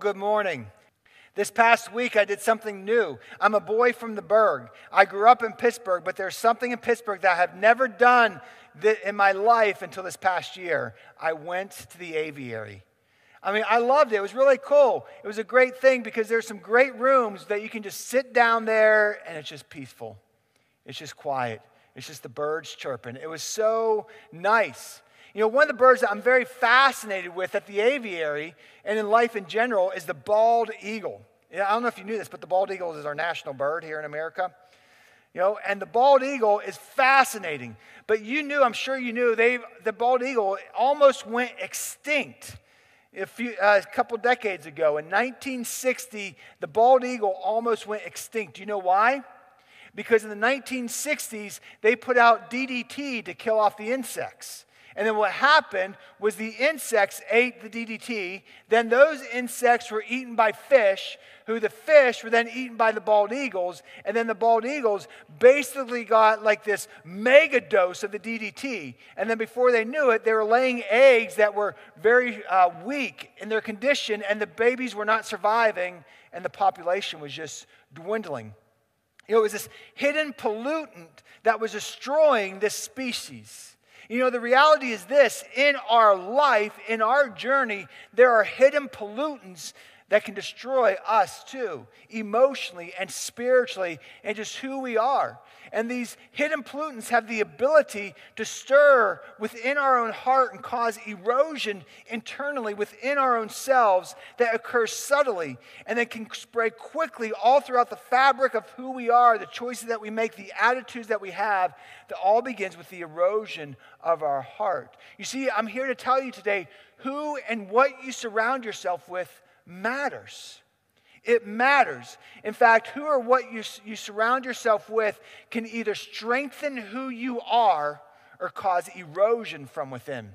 good morning. This past week, I did something new. I'm a boy from the Burgh. I grew up in Pittsburgh, but there's something in Pittsburgh that I have never done in my life until this past year. I went to the aviary. I mean, I loved it. It was really cool. It was a great thing because there's some great rooms that you can just sit down there and it's just peaceful. It's just quiet. It's just the birds chirping. It was so nice. You know, one of the birds that I'm very fascinated with at the aviary and in life in general is the bald eagle. I don't know if you knew this, but the bald eagle is our national bird here in America. You know, and the bald eagle is fascinating. But you knew, I'm sure you knew, they, the bald eagle almost went extinct a, few, uh, a couple decades ago. In 1960, the bald eagle almost went extinct. Do you know why? Because in the 1960s, they put out DDT to kill off the insects. And then what happened was the insects ate the DDT. Then those insects were eaten by fish, who the fish were then eaten by the bald eagles. And then the bald eagles basically got like this mega dose of the DDT. And then before they knew it, they were laying eggs that were very uh, weak in their condition, and the babies were not surviving, and the population was just dwindling. You know, it was this hidden pollutant that was destroying this species. You know, the reality is this in our life, in our journey, there are hidden pollutants that can destroy us too, emotionally and spiritually, and just who we are. And these hidden pollutants have the ability to stir within our own heart and cause erosion internally within our own selves that occurs subtly and then can spread quickly all throughout the fabric of who we are, the choices that we make, the attitudes that we have, that all begins with the erosion of our heart. You see, I'm here to tell you today who and what you surround yourself with matters. It matters. In fact, who or what you, you surround yourself with can either strengthen who you are or cause erosion from within.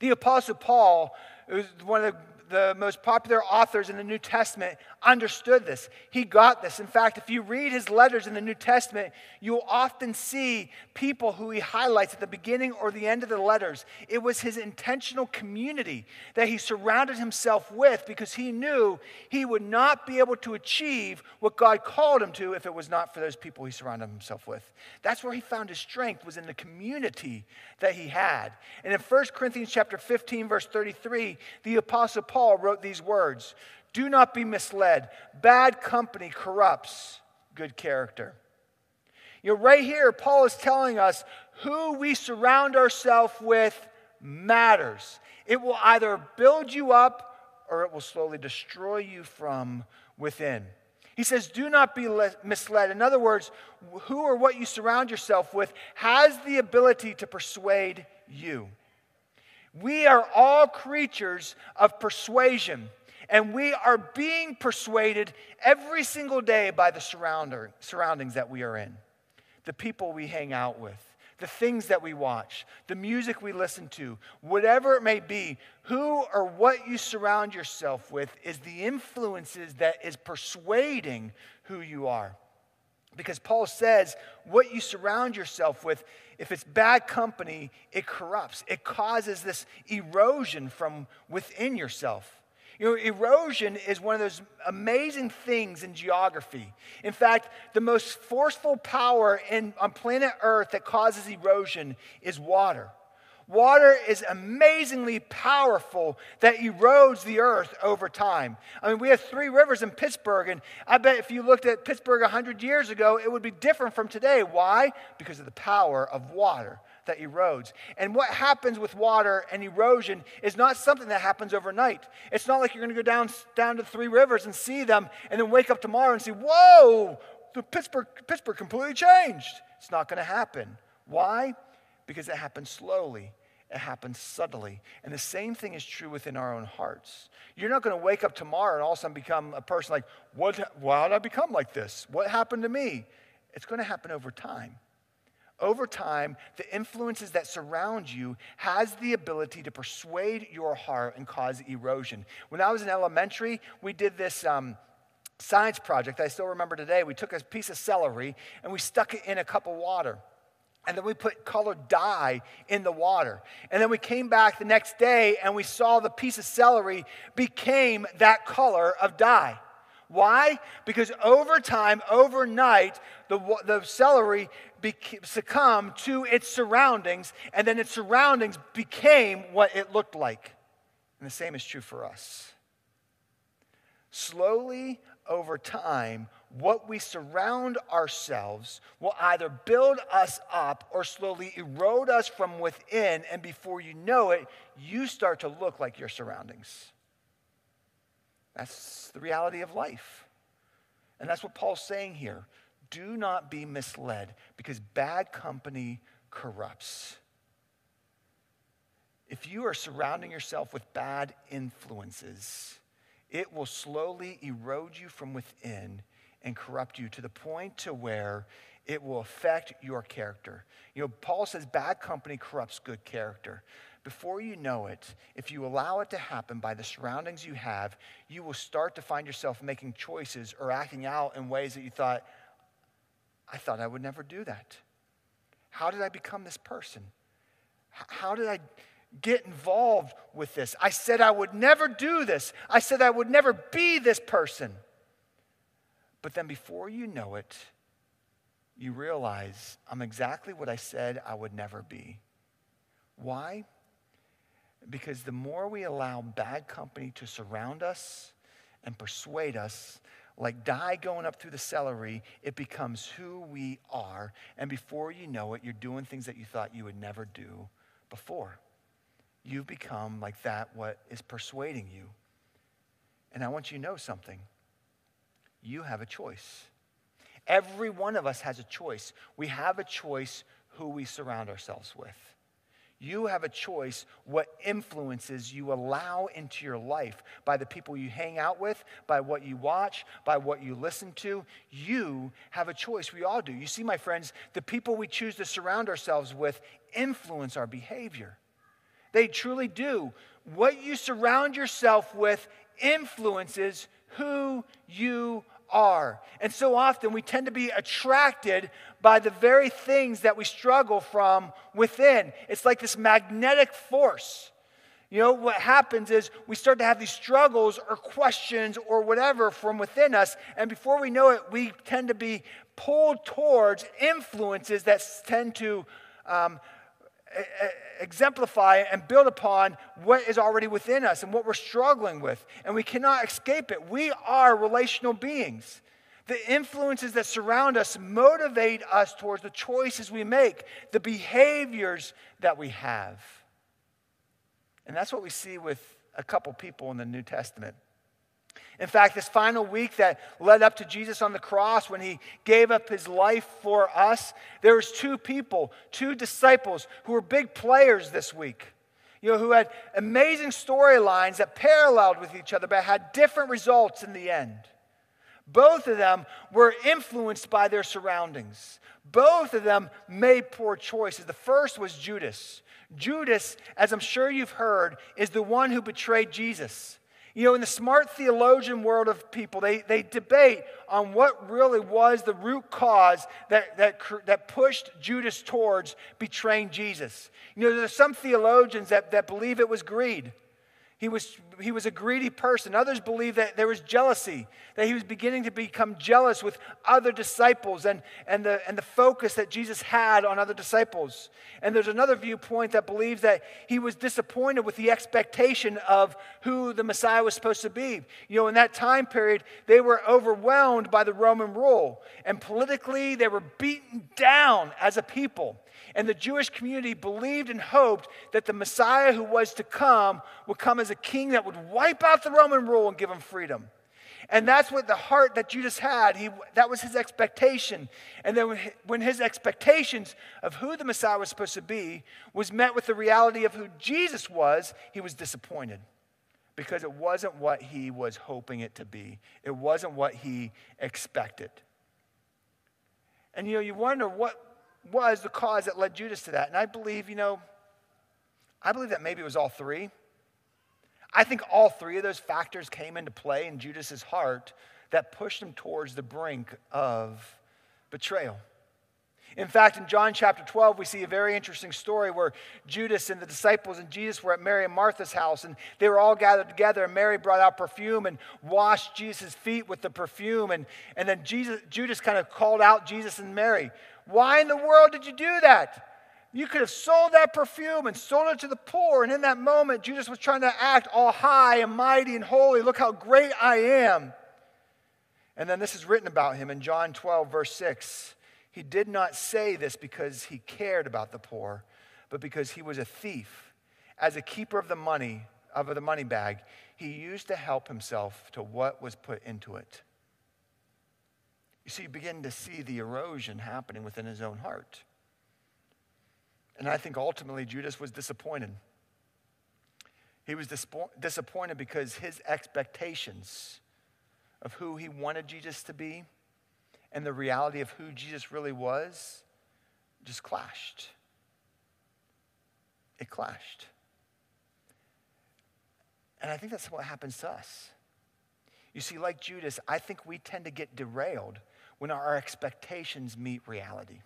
The Apostle Paul, was one of the the most popular authors in the New Testament, understood this. He got this. In fact, if you read his letters in the New Testament, you'll often see people who he highlights at the beginning or the end of the letters. It was his intentional community that he surrounded himself with because he knew he would not be able to achieve what God called him to if it was not for those people he surrounded himself with. That's where he found his strength was in the community that he had. And in 1 Corinthians chapter 15 verse 33, the apostle Paul Paul wrote these words Do not be misled. Bad company corrupts good character. You know, right here, Paul is telling us who we surround ourselves with matters. It will either build you up or it will slowly destroy you from within. He says, Do not be misled. In other words, who or what you surround yourself with has the ability to persuade you. We are all creatures of persuasion, and we are being persuaded every single day by the surroundings that we are in, the people we hang out with, the things that we watch, the music we listen to, whatever it may be. Who or what you surround yourself with is the influences that is persuading who you are. Because Paul says, what you surround yourself with, if it's bad company, it corrupts. It causes this erosion from within yourself. You know, erosion is one of those amazing things in geography. In fact, the most forceful power in, on planet Earth that causes erosion is water. Water is amazingly powerful that erodes the earth over time. I mean, we have three rivers in Pittsburgh, and I bet if you looked at Pittsburgh 100 years ago, it would be different from today. Why? Because of the power of water that erodes. And what happens with water and erosion is not something that happens overnight. It's not like you're going to go down, down to three rivers and see them and then wake up tomorrow and see, whoa, the Pittsburgh, Pittsburgh completely changed. It's not going to happen. Why? Because it happens slowly it happens subtly. And the same thing is true within our own hearts. You're not going to wake up tomorrow and all of a sudden become a person like, what, why did I become like this? What happened to me? It's going to happen over time. Over time, the influences that surround you has the ability to persuade your heart and cause erosion. When I was in elementary, we did this um, science project I still remember today. We took a piece of celery and we stuck it in a cup of water. And then we put colored dye in the water. And then we came back the next day and we saw the piece of celery became that color of dye. Why? Because over time, overnight, the, the celery beca- succumbed to its surroundings, and then its surroundings became what it looked like. And the same is true for us. Slowly, over time, what we surround ourselves will either build us up or slowly erode us from within, and before you know it, you start to look like your surroundings. That's the reality of life. And that's what Paul's saying here. Do not be misled because bad company corrupts. If you are surrounding yourself with bad influences, it will slowly erode you from within and corrupt you to the point to where it will affect your character. You know, Paul says bad company corrupts good character. Before you know it, if you allow it to happen by the surroundings you have, you will start to find yourself making choices or acting out in ways that you thought, I thought I would never do that. How did I become this person? How did I get involved with this? I said I would never do this. I said I would never be this person. But then before you know it, you realize I'm exactly what I said I would never be. Why? Because the more we allow bad company to surround us and persuade us, like dye going up through the celery, it becomes who we are. And before you know it, you're doing things that you thought you would never do before. You've become like that, what is persuading you. And I want you to know something you have a choice. Every one of us has a choice. We have a choice who we surround ourselves with. You have a choice what influences you allow into your life by the people you hang out with, by what you watch, by what you listen to. You have a choice. We all do. You see, my friends, the people we choose to surround ourselves with influence our behavior. They truly do. What you surround yourself with influences who you are. And so often we tend to be attracted by the very things that we struggle from within. It's like this magnetic force. You know, what happens is we start to have these struggles or questions or whatever from within us, and before we know it, we tend to be pulled towards influences that tend to um, exemplify and build upon what is already within us and what we're struggling with. And we cannot escape it. We are relational beings. The influences that surround us motivate us towards the choices we make, the behaviors that we have. And that's what we see with a couple people in the New Testament. In fact, this final week that led up to Jesus on the cross when he gave up his life for us, there was two people, two disciples who were big players this week. You know, who had amazing storylines that paralleled with each other but had different results in the end. Both of them were influenced by their surroundings. Both of them made poor choices. The first was Judas. Judas, as I'm sure you've heard, is the one who betrayed Jesus. You know, in the smart theologian world of people, they, they debate on what really was the root cause that, that, that pushed Judas towards betraying Jesus. You know, there's some theologians that, that believe it was greed. He was, he was a greedy person. Others believe that there was jealousy, that he was beginning to become jealous with other disciples and, and, the, and the focus that Jesus had on other disciples. And there's another viewpoint that believes that he was disappointed with the expectation of who the Messiah was supposed to be. You know, in that time period, they were overwhelmed by the Roman rule, and politically, they were beaten down as a people. And the Jewish community believed and hoped that the Messiah who was to come would come as a king that would wipe out the Roman rule and give them freedom. And that's what the heart that Judas had, he, that was his expectation. And then when his expectations of who the Messiah was supposed to be was met with the reality of who Jesus was, he was disappointed because it wasn't what he was hoping it to be. It wasn't what he expected. And you know, you wonder what was the cause that led Judas to that. And I believe, you know, I believe that maybe it was all three. I think all three of those factors came into play in Judas's heart that pushed him towards the brink of betrayal. In fact, in John chapter 12, we see a very interesting story where Judas and the disciples and Jesus were at Mary and Martha's house, and they were all gathered together, and Mary brought out perfume and washed Jesus' feet with the perfume. And, and then Jesus, Judas kind of called out Jesus and Mary, Why in the world did you do that? You could have sold that perfume and sold it to the poor. And in that moment, Judas was trying to act all high and mighty and holy. Look how great I am. And then this is written about him in John 12, verse 6. He did not say this because he cared about the poor, but because he was a thief. As a keeper of the money, of the money bag, he used to help himself to what was put into it. You see, begin to see the erosion happening within his own heart. And I think ultimately Judas was disappointed. He was disappointed because his expectations of who he wanted Jesus to be and the reality of who Jesus really was just clashed. It clashed. And I think that's what happens to us. You see, like Judas, I think we tend to get derailed when our expectations meet reality.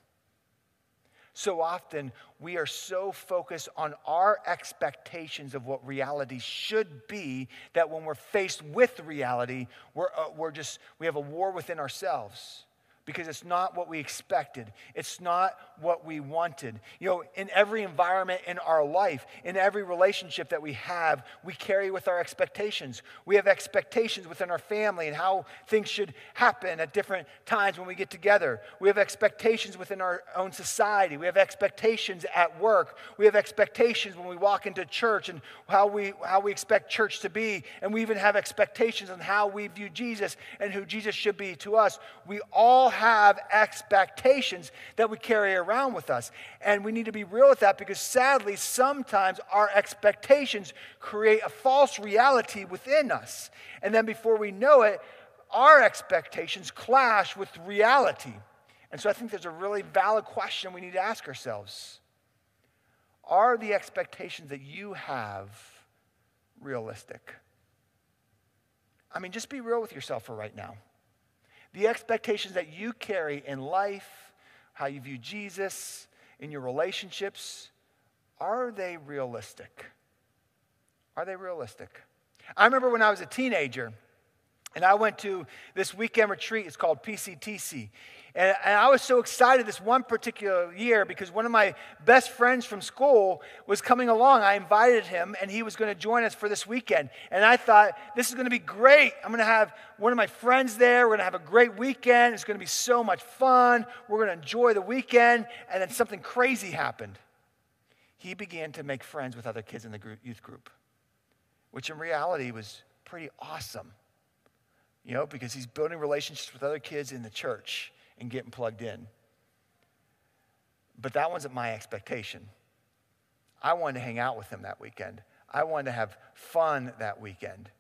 So often, we are so focused on our expectations of what reality should be that when we're faced with reality, we're, uh, we're just, we have a war within ourselves because it's not what we expected. It's not what we wanted. You know, in every environment in our life, in every relationship that we have, we carry with our expectations. We have expectations within our family and how things should happen at different times when we get together. We have expectations within our own society. We have expectations at work. We have expectations when we walk into church and how we, how we expect church to be. And we even have expectations on how we view Jesus and who Jesus should be to us. We all have expectations that we carry around with us. And we need to be real with that because sadly, sometimes our expectations create a false reality within us. And then before we know it, our expectations clash with reality. And so I think there's a really valid question we need to ask ourselves Are the expectations that you have realistic? I mean, just be real with yourself for right now the expectations that you carry in life, how you view Jesus, in your relationships, are they realistic? Are they realistic? I remember when I was a teenager and I went to this weekend retreat, it's called PCTC. And, and, I was so excited this one particular year because one of my best friends from school was coming along. I invited him, and he was going to join us for this weekend. And I thought, this is going to be great. I'm going to have one of my friends there. We're going to have a great weekend. It's going to be so much fun. We're going to enjoy the weekend. And then something crazy happened. He began to make friends with other kids in the group, youth group, which in reality was pretty awesome, you know, because he's building relationships with other kids in the church and getting plugged in. But that wasn't my expectation. I wanted to hang out with him that weekend. I wanted to have fun that weekend.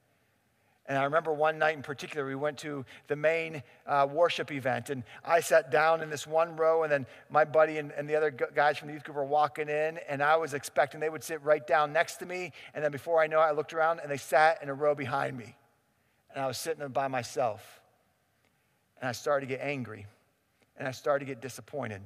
And I remember one night in particular, we went to the main uh, worship event, and I sat down in this one row, and then my buddy and, and the other guys from the youth group were walking in, and I was expecting they would sit right down next to me. And then before I know it, I looked around, and they sat in a row behind me. And I was sitting there by myself. And I started to get angry and I started to get disappointed.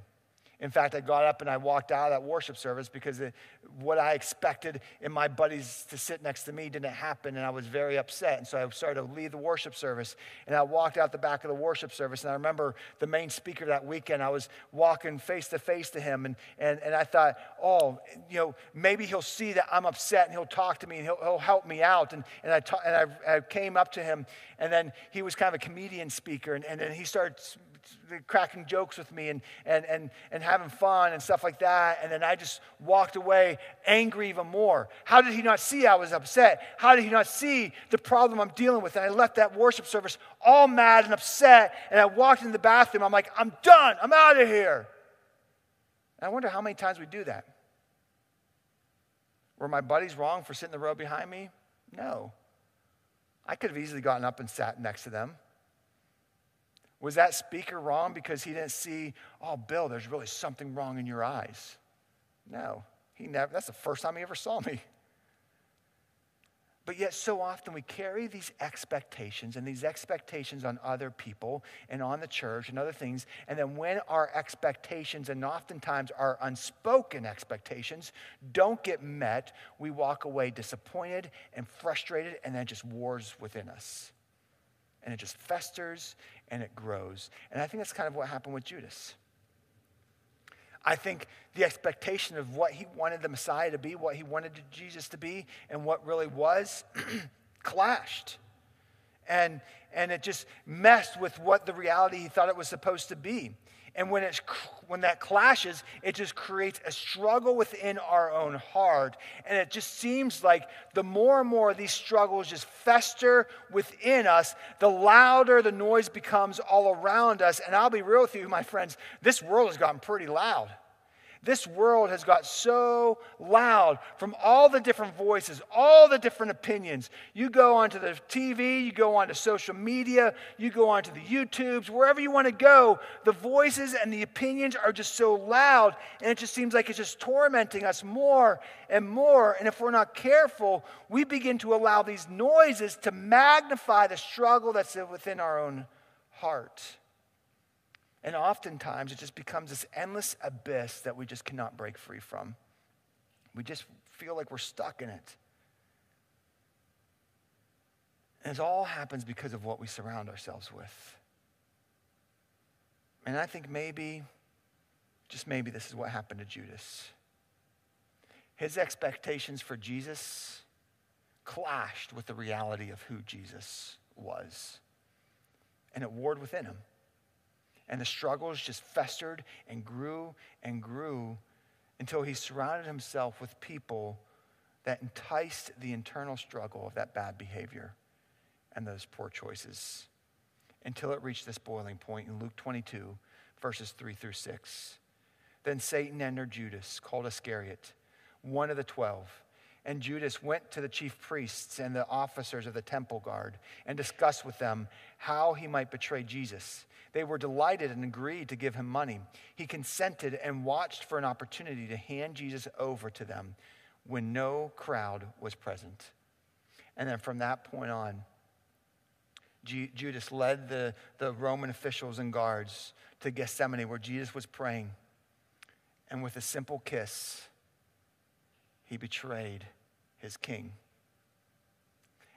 In fact, I got up and I walked out of that worship service because it, what I expected in my buddies to sit next to me didn't happen, and I was very upset. And so I started to leave the worship service, and I walked out the back of the worship service. And I remember the main speaker that weekend, I was walking face to face to him, and, and, and I thought, oh, you know, maybe he'll see that I'm upset and he'll talk to me and he'll, he'll help me out. And, and, I, ta- and I, I came up to him, and then he was kind of a comedian speaker, and, and then he started cracking jokes with me and, and, and, and having fun and stuff like that. And then I just walked away angry even more. How did he not see I was upset? How did he not see the problem I'm dealing with? And I left that worship service all mad and upset. And I walked in the bathroom. I'm like, I'm done. I'm out of here. And I wonder how many times we do that. Were my buddies wrong for sitting in the row behind me? No. I could have easily gotten up and sat next to them. Was that speaker wrong because he didn't see, oh, Bill, there's really something wrong in your eyes? No, he never, that's the first time he ever saw me. But yet, so often we carry these expectations and these expectations on other people and on the church and other things. And then, when our expectations, and oftentimes our unspoken expectations, don't get met, we walk away disappointed and frustrated, and then just wars within us. And it just festers and it grows. And I think that's kind of what happened with Judas. I think the expectation of what he wanted the Messiah to be, what he wanted Jesus to be, and what really was clashed. And, and it just messed with what the reality he thought it was supposed to be. And when, it's, when that clashes, it just creates a struggle within our own heart. And it just seems like the more and more these struggles just fester within us, the louder the noise becomes all around us. And I'll be real with you, my friends, this world has gotten pretty loud. This world has got so loud from all the different voices, all the different opinions. You go onto the TV, you go onto social media, you go onto the YouTubes, wherever you want to go, the voices and the opinions are just so loud, and it just seems like it's just tormenting us more and more. And if we're not careful, we begin to allow these noises to magnify the struggle that's within our own heart. And oftentimes it just becomes this endless abyss that we just cannot break free from. We just feel like we're stuck in it. And it all happens because of what we surround ourselves with. And I think maybe, just maybe, this is what happened to Judas. His expectations for Jesus clashed with the reality of who Jesus was, and it warred within him. And the struggles just festered and grew and grew until he surrounded himself with people that enticed the internal struggle of that bad behavior and those poor choices until it reached this boiling point in Luke 22, verses 3 through 6. Then Satan entered Judas, called Iscariot, one of the twelve. And Judas went to the chief priests and the officers of the temple guard and discussed with them how he might betray Jesus. They were delighted and agreed to give him money. He consented and watched for an opportunity to hand Jesus over to them when no crowd was present. And then from that point on, Judas led the, the Roman officials and guards to Gethsemane where Jesus was praying. And with a simple kiss, he betrayed his king.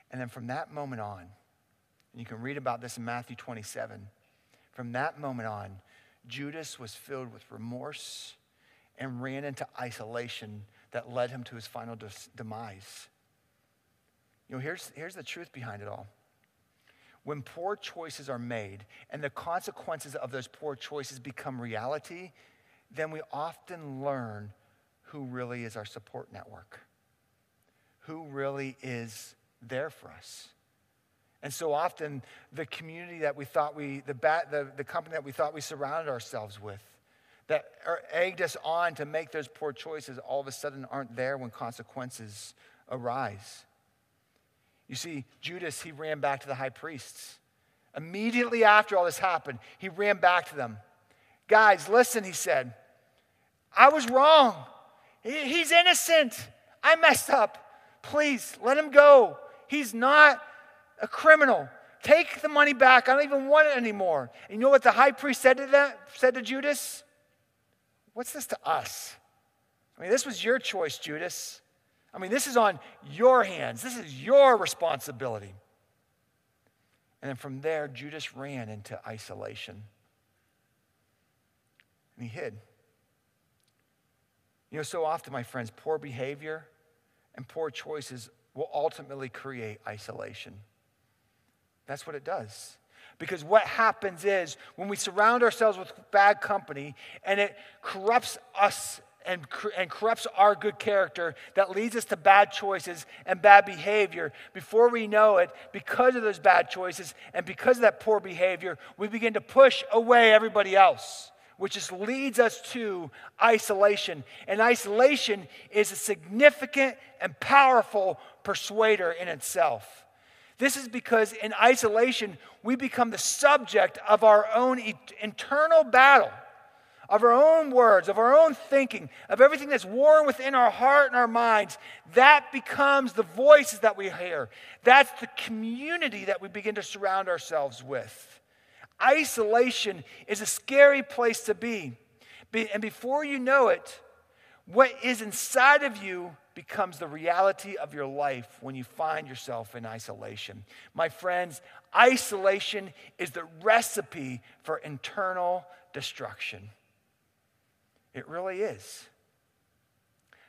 And then from that moment on, and you can read about this in Matthew 27 from that moment on, Judas was filled with remorse and ran into isolation that led him to his final demise. You know, here's, here's the truth behind it all. When poor choices are made and the consequences of those poor choices become reality, then we often learn who really is our support network, who really is there for us. And so often, the community that we thought we, the, bat, the, the company that we thought we surrounded ourselves with, that egged us on to make those poor choices, all of a sudden aren't there when consequences arise. You see, Judas, he ran back to the high priests. Immediately after all this happened, he ran back to them. Guys, listen, he said, I was wrong. He's innocent. I messed up. Please let him go. He's not a criminal. Take the money back. I don't even want it anymore. And you know what the high priest said to that? Said to Judas? What's this to us? I mean, this was your choice, Judas. I mean, this is on your hands. This is your responsibility. And then from there, Judas ran into isolation. And he hid. You know, so often, my friends, poor behavior and poor choices will ultimately create isolation. That's what it does. Because what happens is when we surround ourselves with bad company and it corrupts us and, and corrupts our good character that leads us to bad choices and bad behavior. Before we know it, because of those bad choices and because of that poor behavior, we begin to push away everybody else, which just leads us to isolation. And isolation is a significant and powerful persuader in itself. This is because in isolation, we become the subject of our own internal battle, of our own words, of our own thinking, of everything that's warring within our heart and our minds, that becomes the voices that we hear. That's the community that we begin to surround ourselves with. Isolation is a scary place to be. And before you know it, what is inside of you becomes the reality of your life when you find yourself in isolation. My friends, isolation is the recipe for internal destruction. It really is.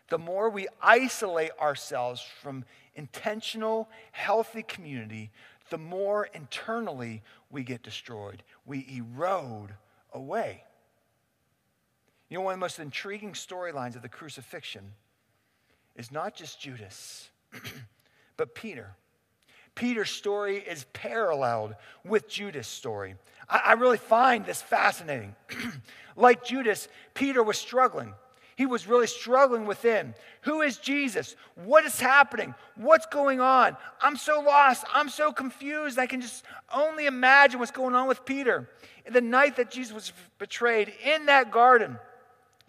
The more we isolate ourselves from intentional, healthy community, the more internally we get destroyed. We erode away. You know, one of the most intriguing storylines of the crucifixion is not just Judas, but Peter. Peter's story is paralleled with Judas' story. I, I really find this fascinating. like Judas, Peter was struggling. He was really struggling within. Who is Jesus? What is happening? What's going on? I'm so lost. I'm so confused. I can just only imagine what's going on with Peter. The night that Jesus was betrayed in that garden,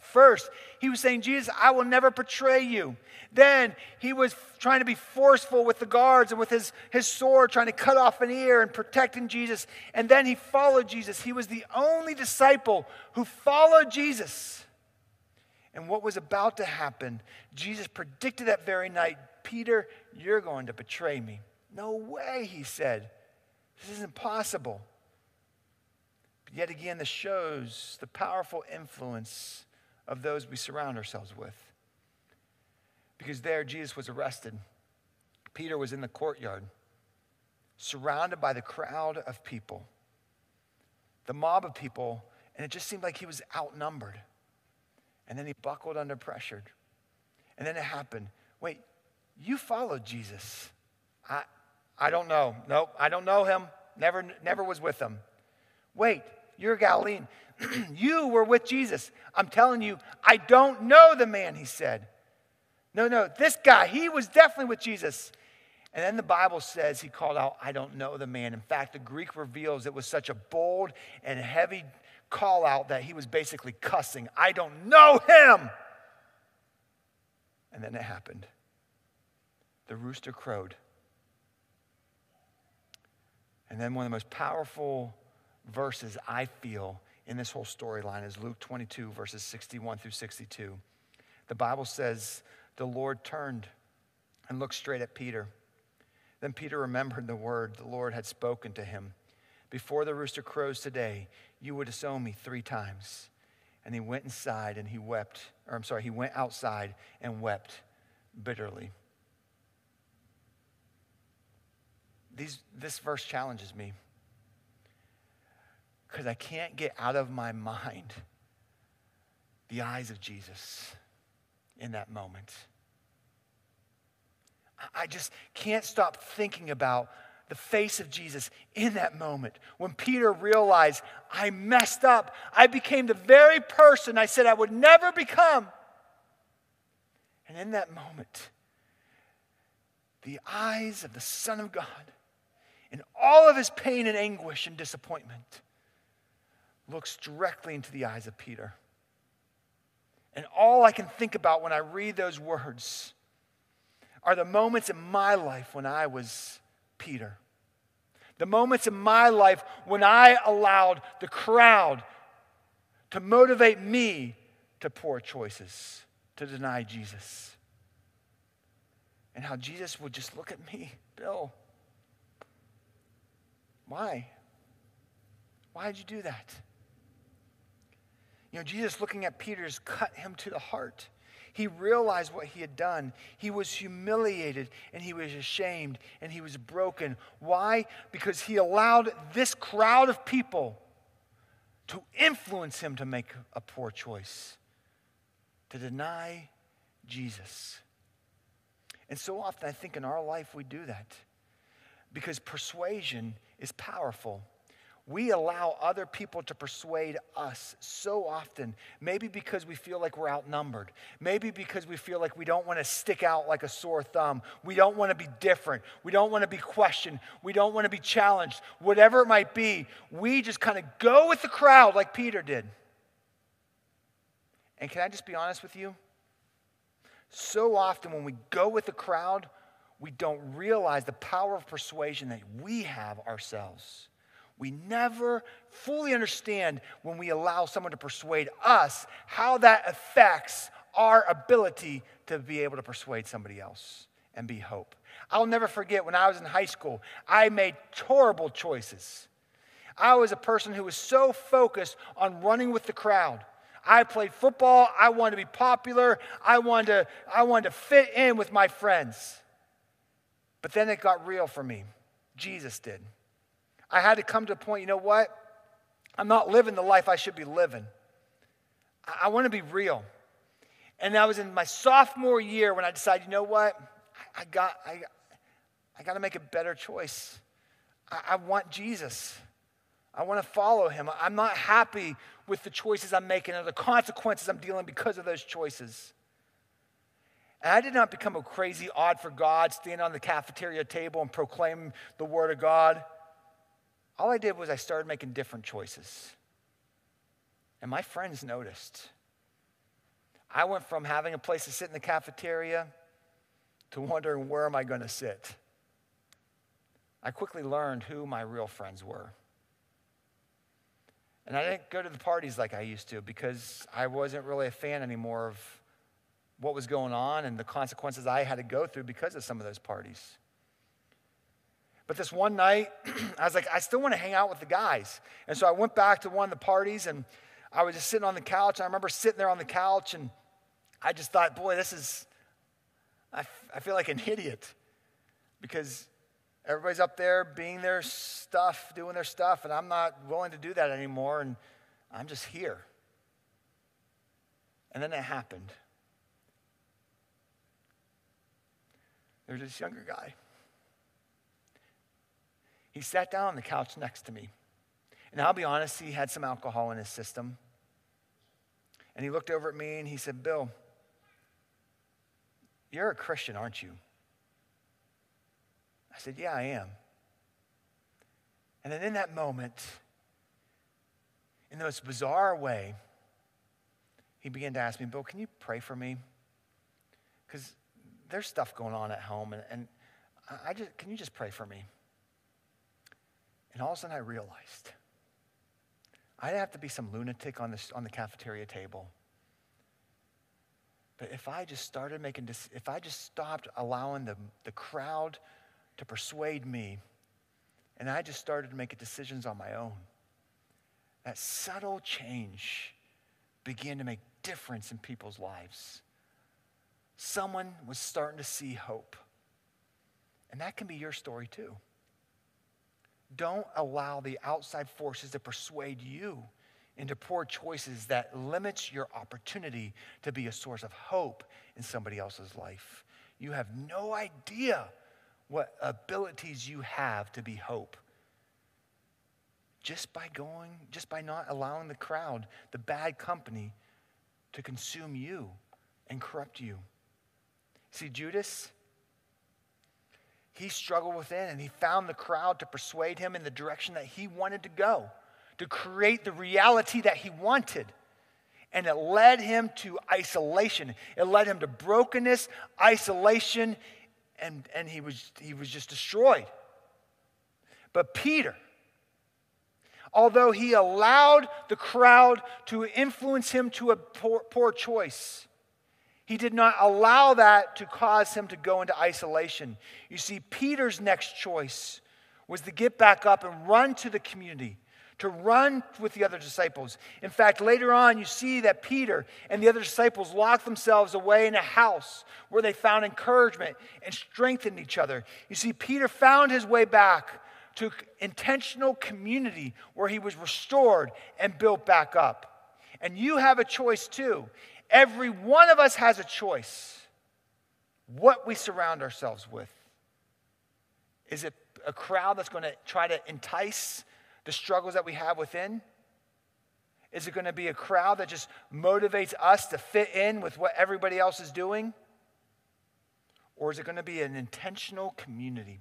First, he was saying, Jesus, I will never betray you. Then he was trying to be forceful with the guards and with his, his sword, trying to cut off an ear and protecting Jesus. And then he followed Jesus. He was the only disciple who followed Jesus. And what was about to happen, Jesus predicted that very night Peter, you're going to betray me. No way, he said. This is impossible. But yet again, this shows the powerful influence of those we surround ourselves with. Because there, Jesus was arrested. Peter was in the courtyard, surrounded by the crowd of people, the mob of people, and it just seemed like he was outnumbered. And then he buckled under pressure. And then it happened. Wait, you followed Jesus. I, I don't know. Nope, I don't know him. Never, never was with him. Wait, you're a Galilean. you were with Jesus. I'm telling you, I don't know the man, he said. No, no, this guy, he was definitely with Jesus. And then the Bible says he called out, I don't know the man. In fact, the Greek reveals it was such a bold and heavy call out that he was basically cussing, I don't know him. And then it happened. The rooster crowed. And then one of the most powerful verses I feel in this whole storyline is Luke 22, verses 61 through 62. The Bible says, The Lord turned and looked straight at Peter. Then Peter remembered the word the Lord had spoken to him. Before the rooster crows today, you would disown me three times. And he went inside and he wept, or I'm sorry, he went outside and wept bitterly. These, this verse challenges me because I can't get out of my mind the eyes of Jesus in that moment. I just can't stop thinking about the face of Jesus in that moment when Peter realized, I messed up. I became the very person I said I would never become. And in that moment, the eyes of the Son of God, in all of his pain and anguish and disappointment, looks directly into the eyes of Peter. And all I can think about when I read those words are the moments in my life when I was Peter. The moments in my life when I allowed the crowd to motivate me to poor choices, to deny Jesus. And how Jesus would just look at me, Bill. Why? Why did you do that? You know, Jesus looking at Peter's cut him to the heart. He realized what he had done. He was humiliated and he was ashamed and he was broken. Why? Because he allowed this crowd of people to influence him to make a poor choice, to deny Jesus. And so often I think in our life we do that because persuasion is powerful we allow other people to persuade us so often. Maybe because we feel like we're outnumbered. Maybe because we feel like we don't want to stick out like a sore thumb. We don't want to be different. We don't want to be questioned. We don't want to be challenged. Whatever it might be, we just kind of go with the crowd like Peter did. And can I just be honest with you? So often when we go with the crowd, we don't realize the power of persuasion that we have ourselves. We never fully understand when we allow someone to persuade us how that affects our ability to be able to persuade somebody else and be hope. I'll never forget when I was in high school, I made horrible choices. I was a person who was so focused on running with the crowd. I played football, I wanted to be popular, I wanted to, I wanted to fit in with my friends. But then it got real for me. Jesus did. I had to come to a point, you know what? I'm not living the life I should be living. I, I want to be real. And I was in my sophomore year when I decided, you know what? I, I got, I, I got to make a better choice. I, I want Jesus. I want to follow him. I'm not happy with the choices I'm making or the consequences I'm dealing because of those choices. And I did not become a crazy odd for God, stand on the cafeteria table and proclaim the word of God. All I did was I started making different choices. And my friends noticed. I went from having a place to sit in the cafeteria to wondering where am I going to sit. I quickly learned who my real friends were. And I didn't go to the parties like I used to because I wasn't really a fan anymore of what was going on and the consequences I had to go through because of some of those parties. But this one night, I was like, I still want to hang out with the guys. And so I went back to one of the parties and I was just sitting on the couch. I remember sitting there on the couch and I just thought, boy, this is, I, f- I feel like an idiot because everybody's up there being their stuff, doing their stuff, and I'm not willing to do that anymore. And I'm just here. And then it happened. There's this younger guy. He sat down on the couch next to me. And I'll be honest, he had some alcohol in his system. And he looked over at me and he said, Bill, you're a Christian, aren't you? I said, Yeah, I am. And then in that moment, in the most bizarre way, he began to ask me, Bill, can you pray for me? Because there's stuff going on at home, and, and I just, can you just pray for me? And all of a sudden I realized I didn't have to be some lunatic on, this, on the cafeteria table. But if I just started making, if I just stopped allowing the, the crowd to persuade me, and I just started making decisions on my own, that subtle change began to make difference in people's lives someone was starting to see hope. And that can be your story too. Don't allow the outside forces to persuade you into poor choices that limits your opportunity to be a source of hope in somebody else's life. You have no idea what abilities you have to be hope. Just by going, just by not allowing the crowd, the bad company, to consume you and corrupt you. See, Judas, he struggled within and he found the crowd to persuade him in the direction that he wanted to go, to create the reality that he wanted. And it led him to isolation. It led him to brokenness, isolation, and, and he, was, he was just destroyed. But Peter, although he allowed the crowd to influence him to a poor, poor choice, he did not allow that to cause him to go into isolation. You see, Peter's next choice was to get back up and run to the community, to run with the other disciples. In fact, later on, you see that Peter and the other disciples locked themselves away in a house where they found encouragement and strengthened each other. You see, Peter found his way back to intentional community where he was restored and built back up. And you have a choice too. Every one of us has a choice what we surround ourselves with. Is it a crowd that's going to try to entice the struggles that we have within? Is it going to be a crowd that just motivates us to fit in with what everybody else is doing? Or is it going to be an intentional community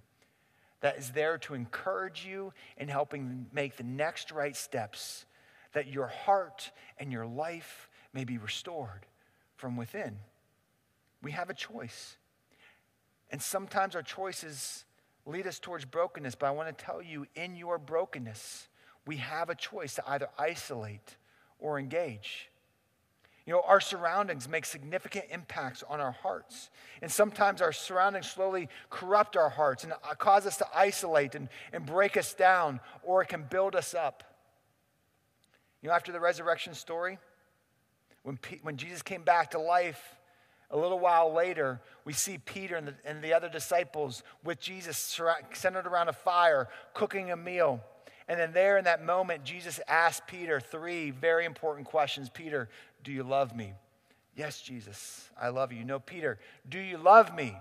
that is there to encourage you in helping make the next right steps that your heart and your life may be restored from within. We have a choice. And sometimes our choices lead us towards brokenness, but I want to tell you in your brokenness, we have a choice to either isolate or engage. You know, our surroundings make significant impacts on our hearts. And sometimes our surroundings slowly corrupt our hearts and uh, cause us to isolate and, and break us down, or it can build us up. You know, after the resurrection story, when, P- when Jesus came back to life, a little while later, we see Peter and the, and the other disciples with Jesus centered around a fire, cooking a meal. And then, there in that moment, Jesus asked Peter three very important questions Peter, do you love me? Yes, Jesus, I love you. No, Peter, do you love me?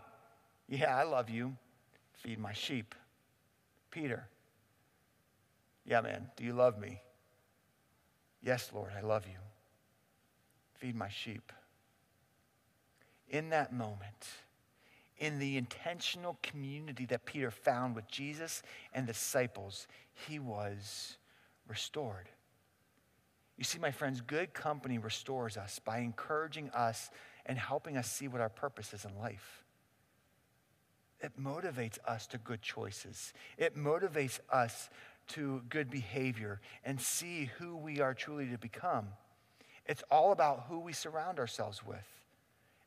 Yeah, I love you. Feed my sheep. Peter, yeah, man, do you love me? Yes, Lord, I love you. Feed my sheep. In that moment, in the intentional community that Peter found with Jesus and the disciples, he was restored. You see, my friends, good company restores us by encouraging us and helping us see what our purpose is in life. It motivates us to good choices. It motivates us to good behavior and see who we are truly to become. It's all about who we surround ourselves with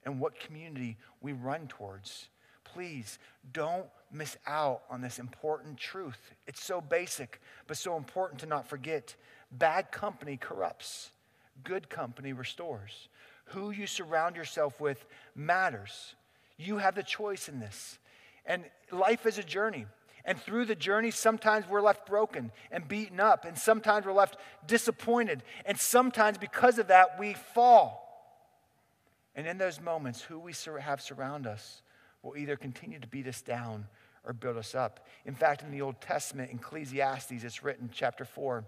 and what community we run towards. Please don't miss out on this important truth. It's so basic, but so important to not forget. Bad company corrupts, good company restores. Who you surround yourself with matters. You have the choice in this. And life is a journey. And through the journey, sometimes we're left broken and beaten up, and sometimes we're left disappointed. And sometimes, because of that, we fall. And in those moments, who we have surround us will either continue to beat us down or build us up. In fact, in the Old Testament, Ecclesiastes, it's written, chapter 4,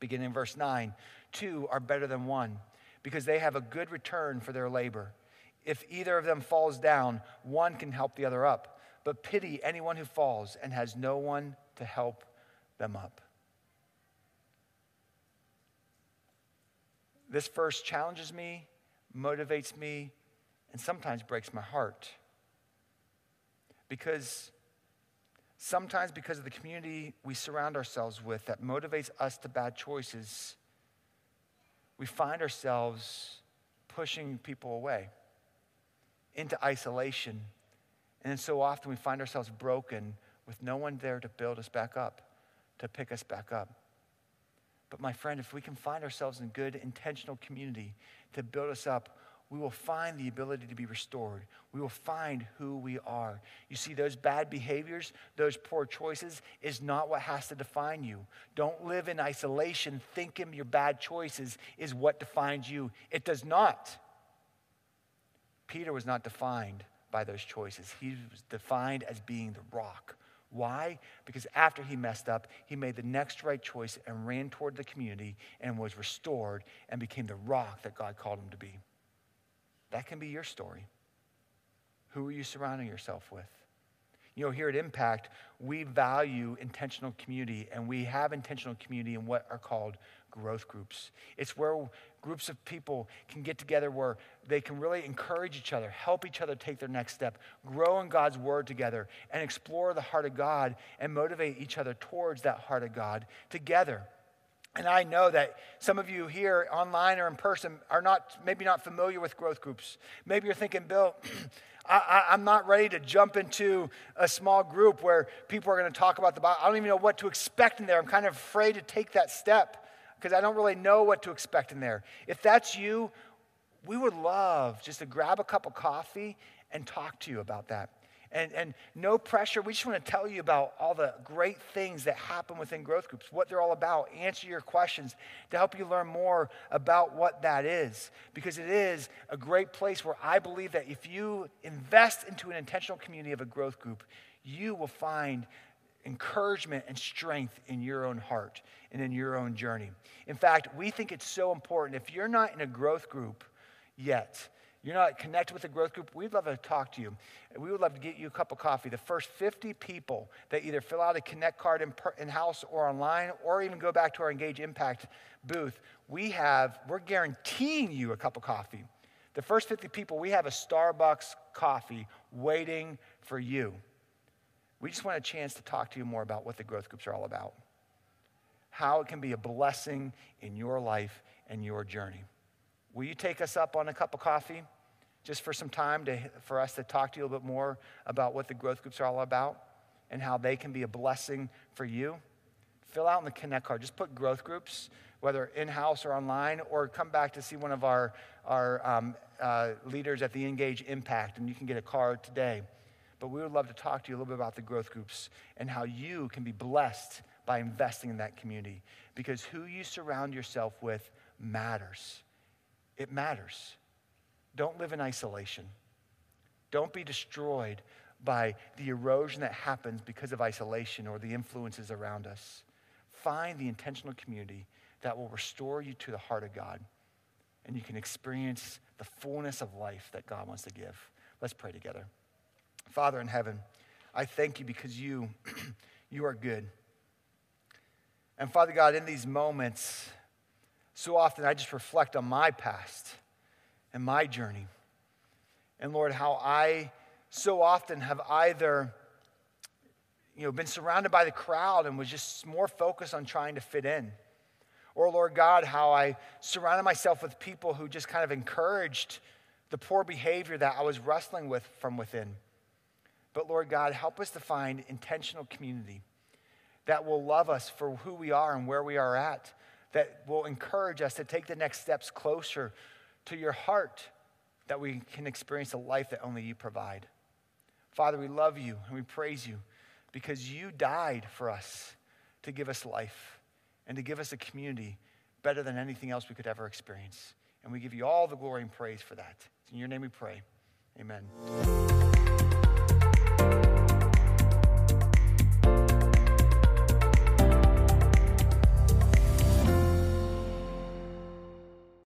beginning in verse 9 two are better than one because they have a good return for their labor. If either of them falls down, one can help the other up. But pity anyone who falls and has no one to help them up. This verse challenges me, motivates me, and sometimes breaks my heart. Because sometimes because of the community we surround ourselves with that motivates us to bad choices, we find ourselves pushing people away into isolation. And then so often we find ourselves broken with no one there to build us back up, to pick us back up. But my friend, if we can find ourselves in good, intentional community to build us up, we will find the ability to be restored. We will find who we are. You see, those bad behaviors, those poor choices, is not what has to define you. Don't live in isolation thinking your bad choices is what defines you. It does not. Peter was not defined by those choices, he was defined as being the rock. Why? Because after he messed up, he made the next right choice and ran toward the community and was restored and became the rock that God called him to be. That can be your story. Who are you surrounding yourself with? You know, here at Impact, we value intentional community, and we have intentional community in what are called growth groups. It's where groups of people can get together where they can really encourage each other, help each other take their next step, grow in God's word together, and explore the heart of God and motivate each other towards that heart of God together. And I know that some of you here online or in person are not, maybe not familiar with growth groups. Maybe you're thinking, Bill, I, am not ready to jump into a small group where people are going to talk about the Bible. I don't even know what to expect in there. I'm kind of afraid to take that step because I don't really know what to expect in there. If that's you, we would love just to grab a cup of coffee and talk to you about that and, and no pressure. We just want to tell you about all the great things that happen within growth groups, what they're all about, answer your questions to help you learn more about what that is. Because it is a great place where I believe that if you invest into an intentional community of a growth group, you will find encouragement and strength in your own heart and in your own journey. In fact, we think it's so important. If you're not in a growth group yet, you're not connected with a growth group, we'd love to talk to you. We would love to get you a cup of coffee. The first 50 people that either fill out a Connect card in, in house or online, or even go back to our Engage Impact booth, we have, we're guaranteeing you a cup of coffee. The first 50 people, we have a Starbucks coffee waiting for you. We just want a chance to talk to you more about what the growth groups are all about, how it can be a blessing in your life and your journey. Will you take us up on a cup of coffee? just for some time to, for us to talk to you a little bit more about what the growth groups are all about and how they can be a blessing for you. Fill out in the Connect card. Just put growth groups, whether in house or online, or come back to see one of our, our um, uh, leaders at the Engage Impact, and you can get a card today. But we would love to talk to you a little bit about the growth groups and how you can be blessed by investing in that community. Because who you surround yourself with matters. It matters. Don't live in isolation. Don't be destroyed by the erosion that happens because of isolation or the influences around us. Find the intentional community that will restore you to the heart of God, and you can experience the fullness of life that God wants to give. Let's pray together. Father in heaven, I thank you because you, you are good. And Father God, in these moments, so often I just reflect on my past and my journey. And Lord, how I so often have either you know, been surrounded by the crowd and was just more focused on trying to fit in. Or, Lord God, how I surrounded myself with people who just kind of encouraged the poor behavior that I was wrestling with from within. But, Lord God, help us to find intentional community that will love us for who we are and where we are at, that will encourage us to take the next steps closer to your heart that we can experience a life that only you provide. Father, we love you and we praise you because you died for us to give us life and to give us a community better than anything else we could ever experience. And we give you all the glory and praise for that. In your name we pray. Amen.